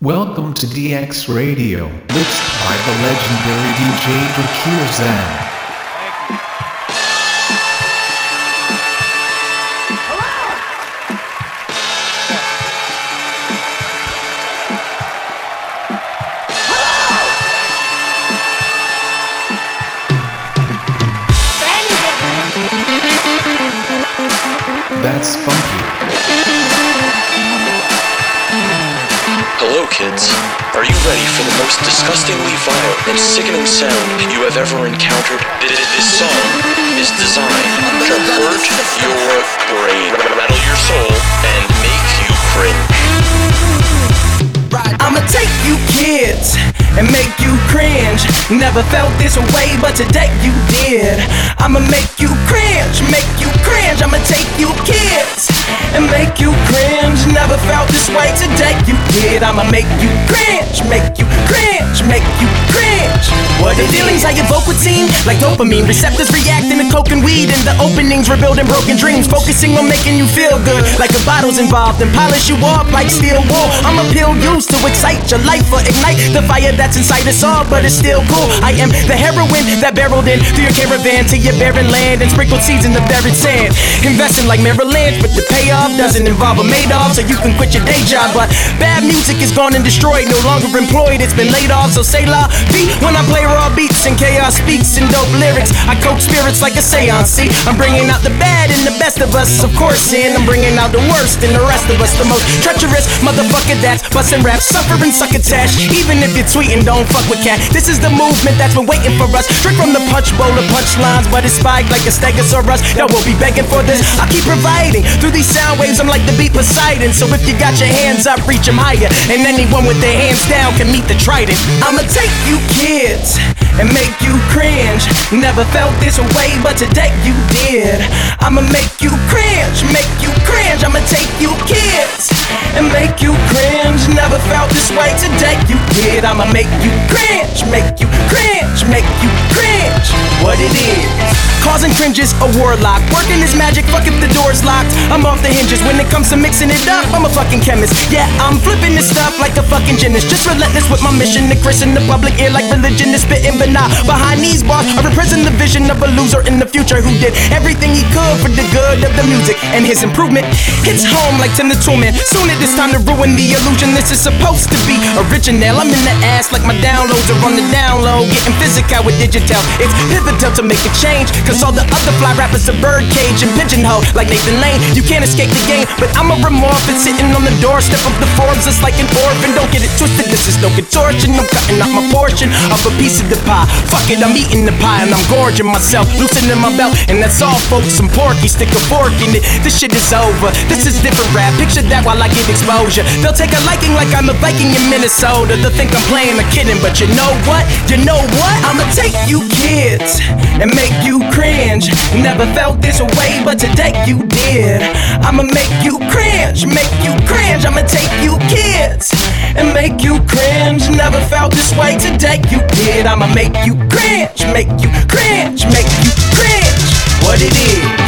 Welcome to DX Radio, mixed by the legendary DJ Drahcir Xam. For the most disgustingly vile and sickening sound you have ever encountered? Th- th- This song is designed to hurt your brain, rattle your soul, and make you cringe. I'ma take you kids and make you cringe. Never felt this way, but today you did. I'ma make you cringe, make you cringe. I'ma take you kids and make you cringe. Never felt this way, today you did. I'ma make you cringe, make you cringe, make you cringe. What the feelings I evoke with team like dopamine. Receptors reacting to coke and weed and the openings, rebuilding broken dreams. Focusing on making you feel good, like a bottle's involved and polish you up like steel wool. I'm a pill used to excite your life or ignite the fire that's inside us all, but it's still cool. I am the heroin that barreled in through your caravan to your barren land and sprinkled seeds in the buried sand. Investing like Lynch, but the payoff doesn't involve a Madoff, so you can quit your day job. But bad music is gone and destroyed, no longer employed. It's been laid off, so say la vie when I play raw beats and chaos speaks in dope lyrics. I coach spirits like a seance. See, I'm bringing out the bad in the best of us, of course, and I'm bringing out the worst in the rest of us. The most treacherous motherfucker that's busting raps, suffering succotash. Even if you're tweeting, don't fuck with cat. This is the movement that's been waiting for us. Straight from the punch bowl of punchlines, but it's spiked like a stegosaurus. That will be begging for this. I keep providing through these sound waves. I'm like the beat Poseidon. So if you got your hands up, reach 'em higher. And anyone with their hands down can meet the trident. I'ma take you kids and make you cringe. Never felt this way, but today you did. I'ma make you cringe, make you cringe. I'ma take you kids and make you cringe. Never felt this way, today you did. I'ma make you cringe, make you cringe, make you cringe. What it is. Causing cringes, a warlock. Working his magic, fuck if the door's locked. I'm off the hinges when it comes to mixing it up. I'm a fucking chemist. Yeah, I'm flipping this stuff like a fucking gymnast. Just relentless with my mission to christen the public ear like religion is spitting, but nah. Behind these bars, I represent the vision of a loser in the future who did everything he could for the good of the music. And his improvement hits home like Tim the Toolman. Soon it is time to ruin the illusion. This is supposed to be original. I'm in the ass like my downloads are on the download. Getting physical with digital. It's pivotal to make a change. Cause all the other fly rappers are birdcage and pigeonhole like Nathan Lane. You can't escape the game, but I'm a remorphin' sitting on the doorstep of the Forbes. It's like an orphan. Don't get it twisted. This is no contortion. I'm cutting out my portion of a piece of the pie. Fuck it, I'm eating the pie and I'm gorging myself. Loosening my belt, and that's all, folks. I'm porky, stick a fork in it. This shit is over. This is different rap. Picture that while I get exposure. They'll take a liking like I'm a Viking in Minnesota. They'll think I'm playing or kidding, but you know what? You know what? I'ma take you kids and make you cringe. Never felt this way, but today you did. I'ma make you cringe, make you cringe. I'ma take you kids and make you cringe. Never felt this way, today you did. I'ma make you cringe, make you cringe, make you cringe. What it is.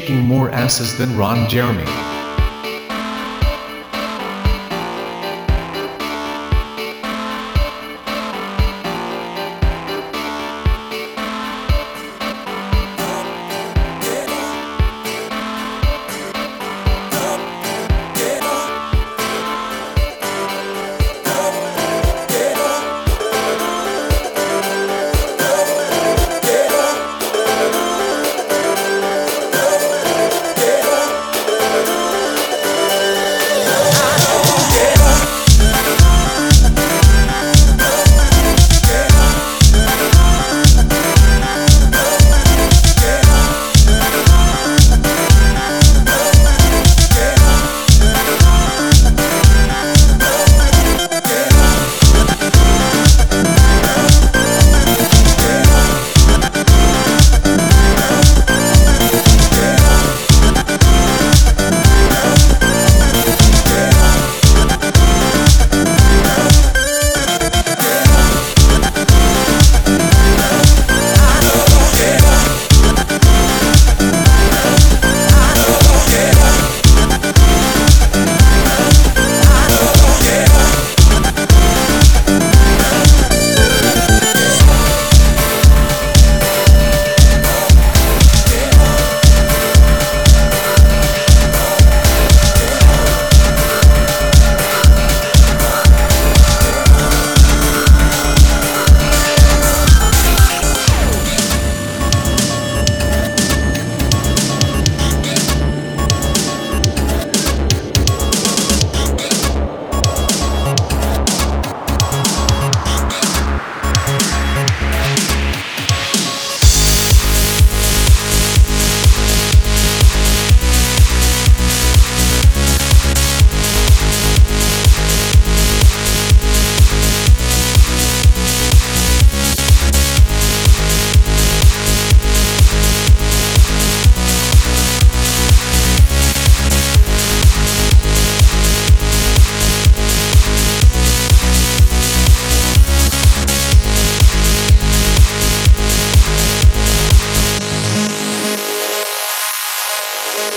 Shaking more asses than Ron Jeremy.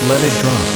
Let it drop.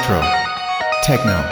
Electro. Techno.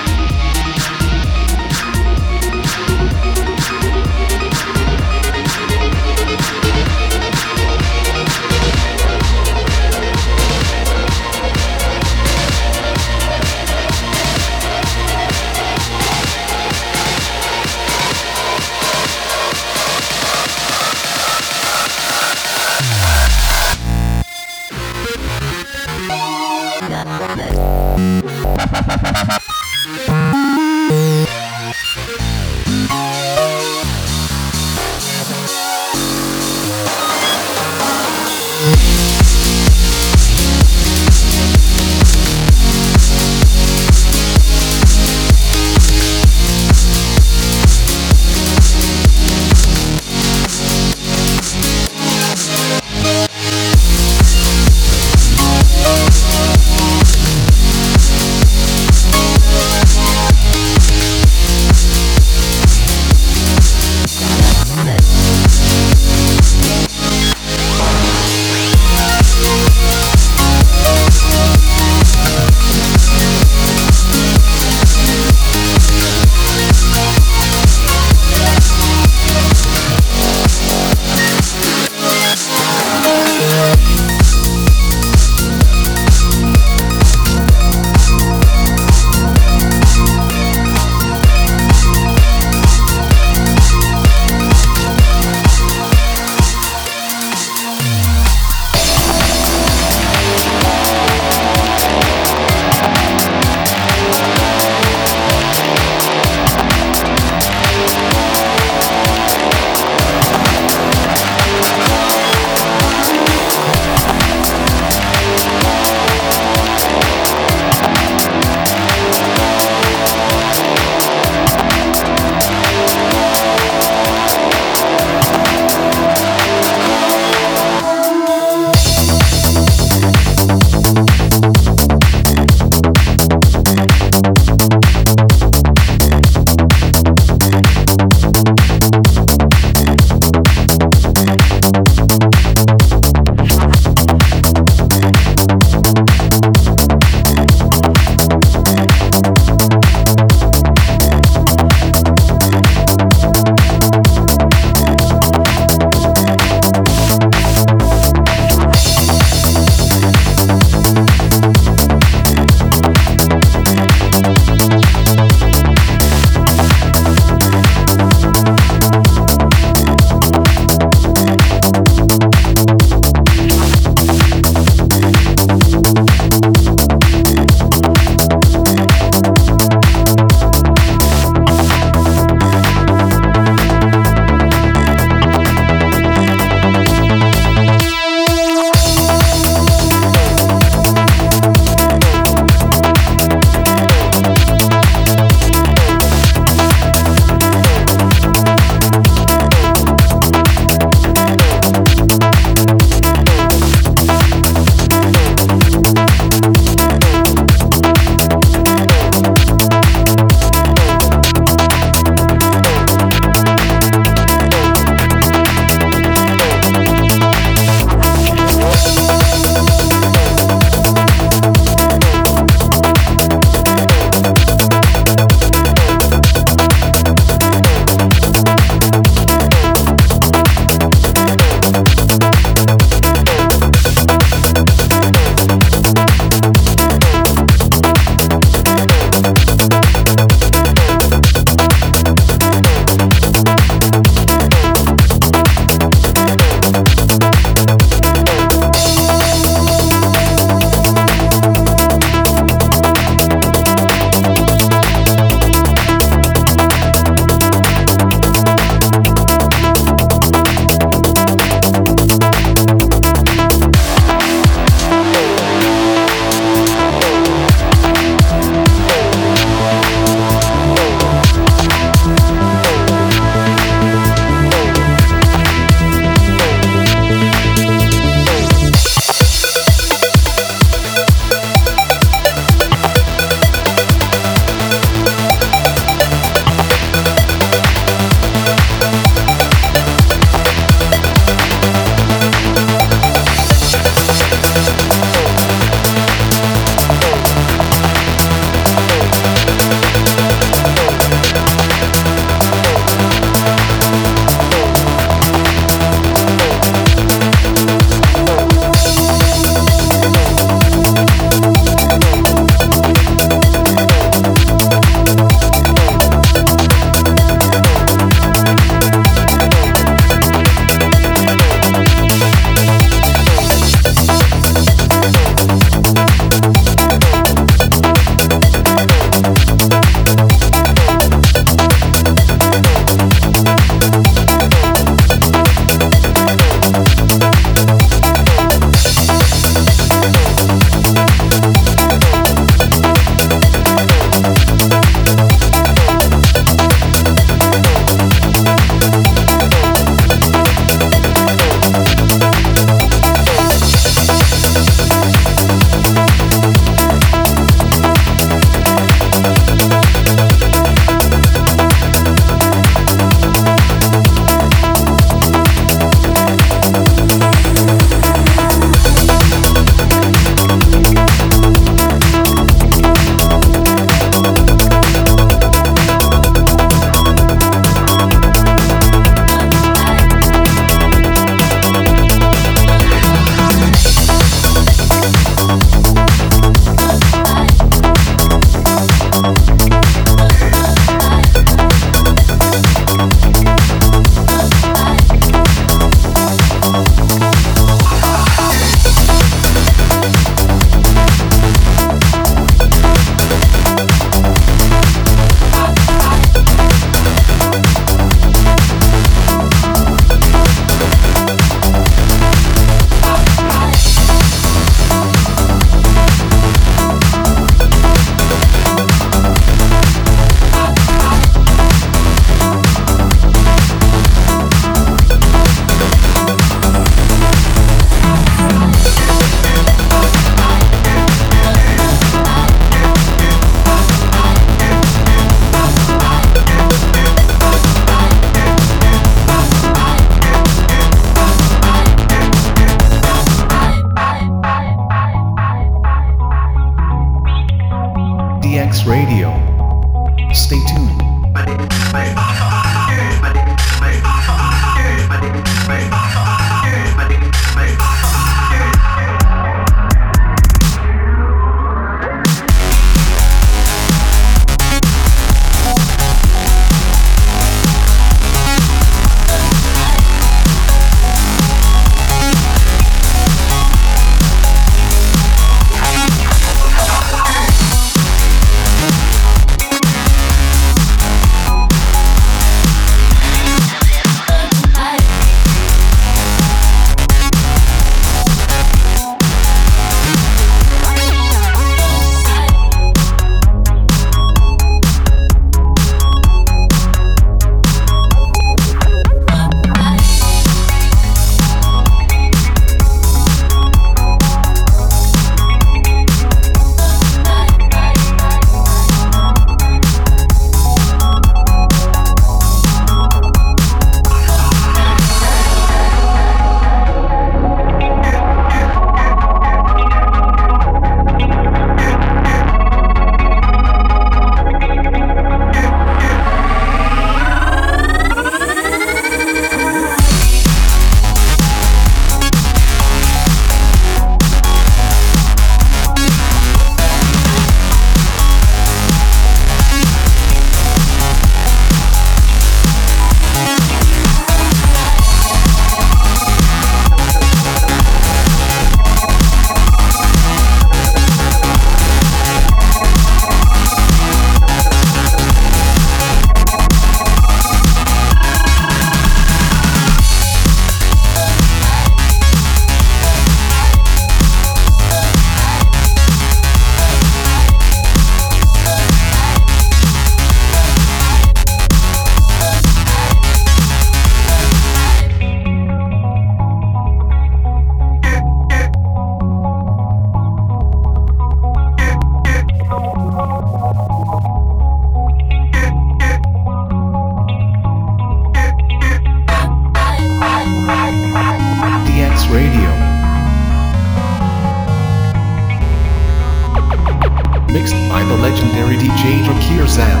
Mixed by the legendary DJ Drahcir Xam.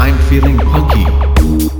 I'm feeling punky.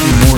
Move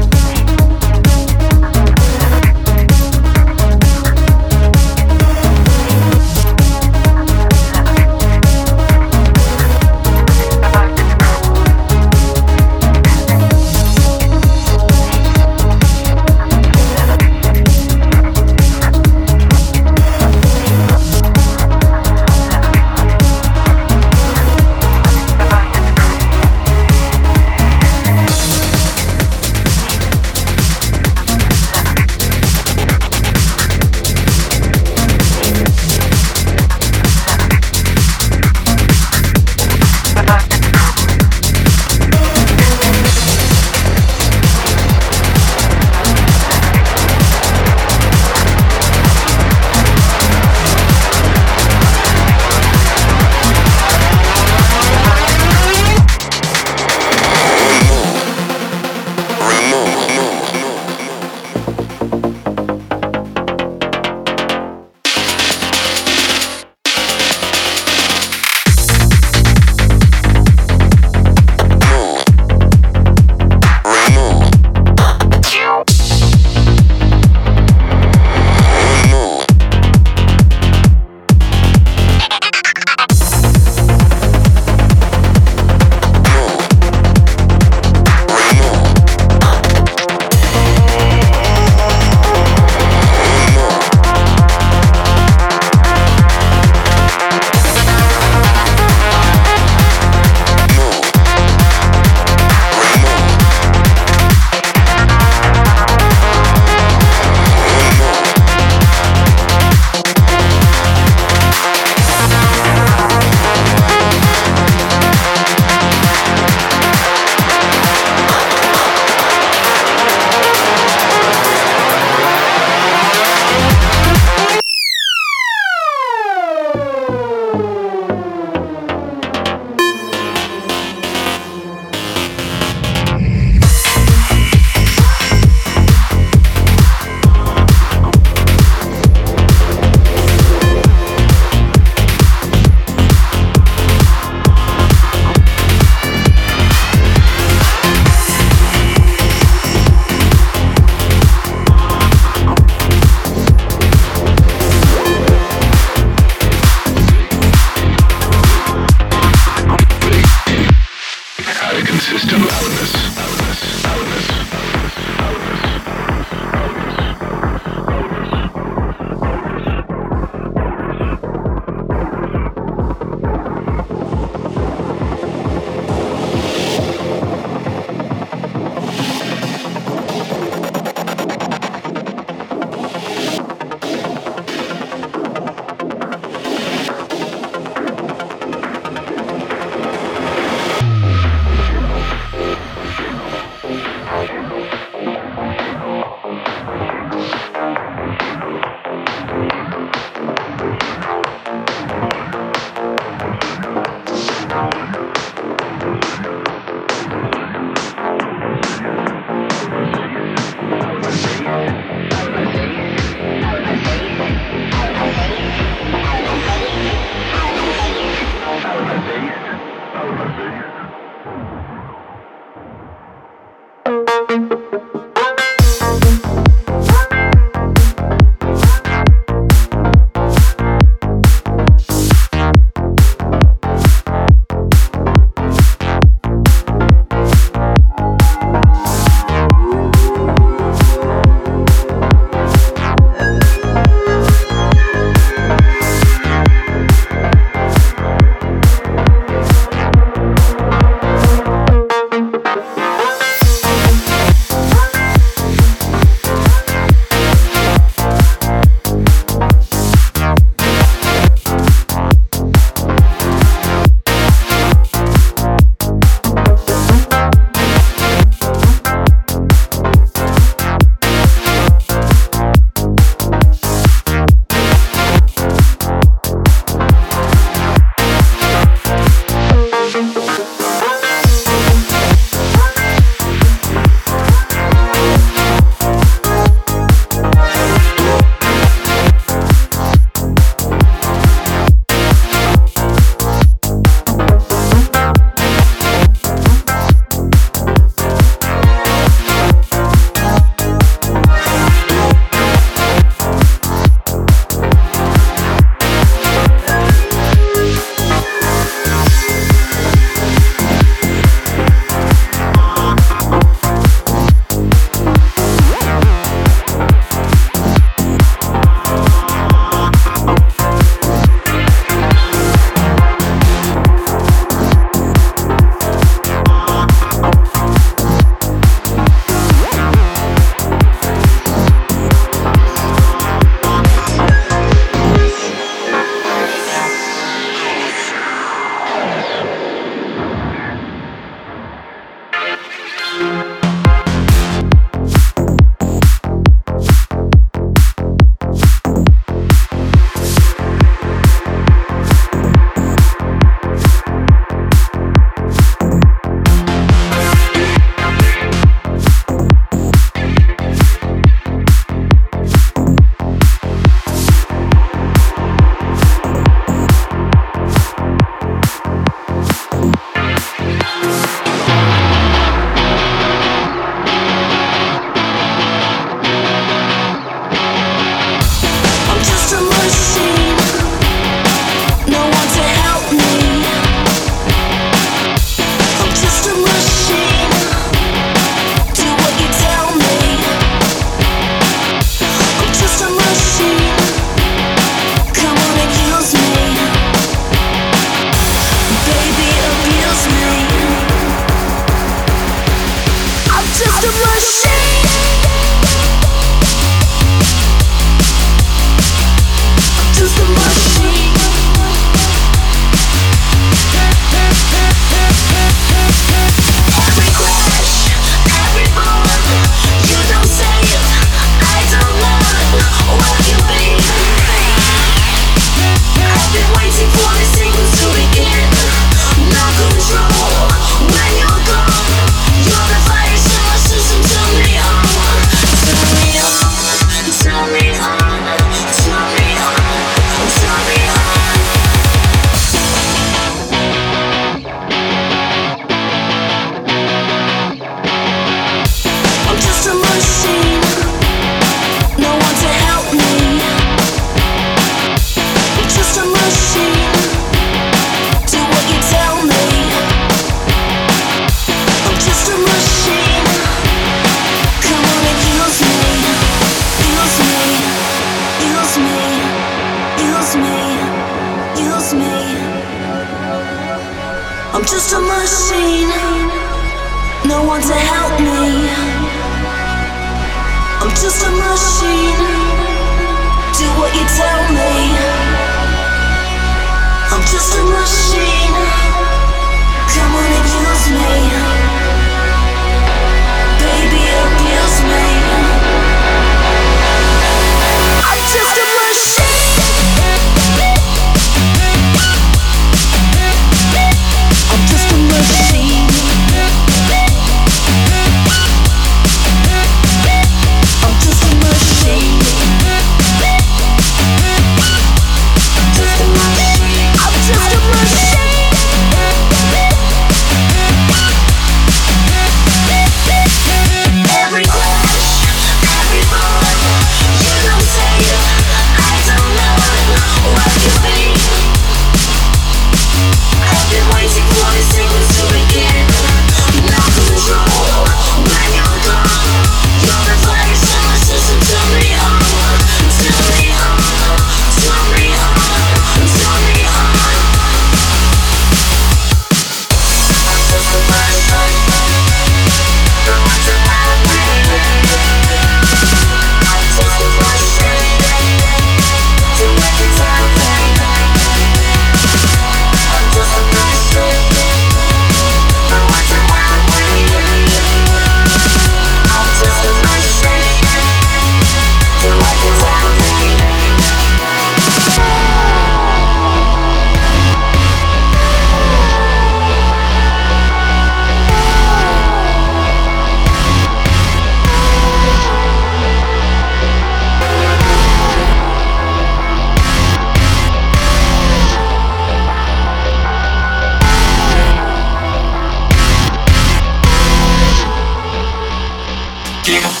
Keep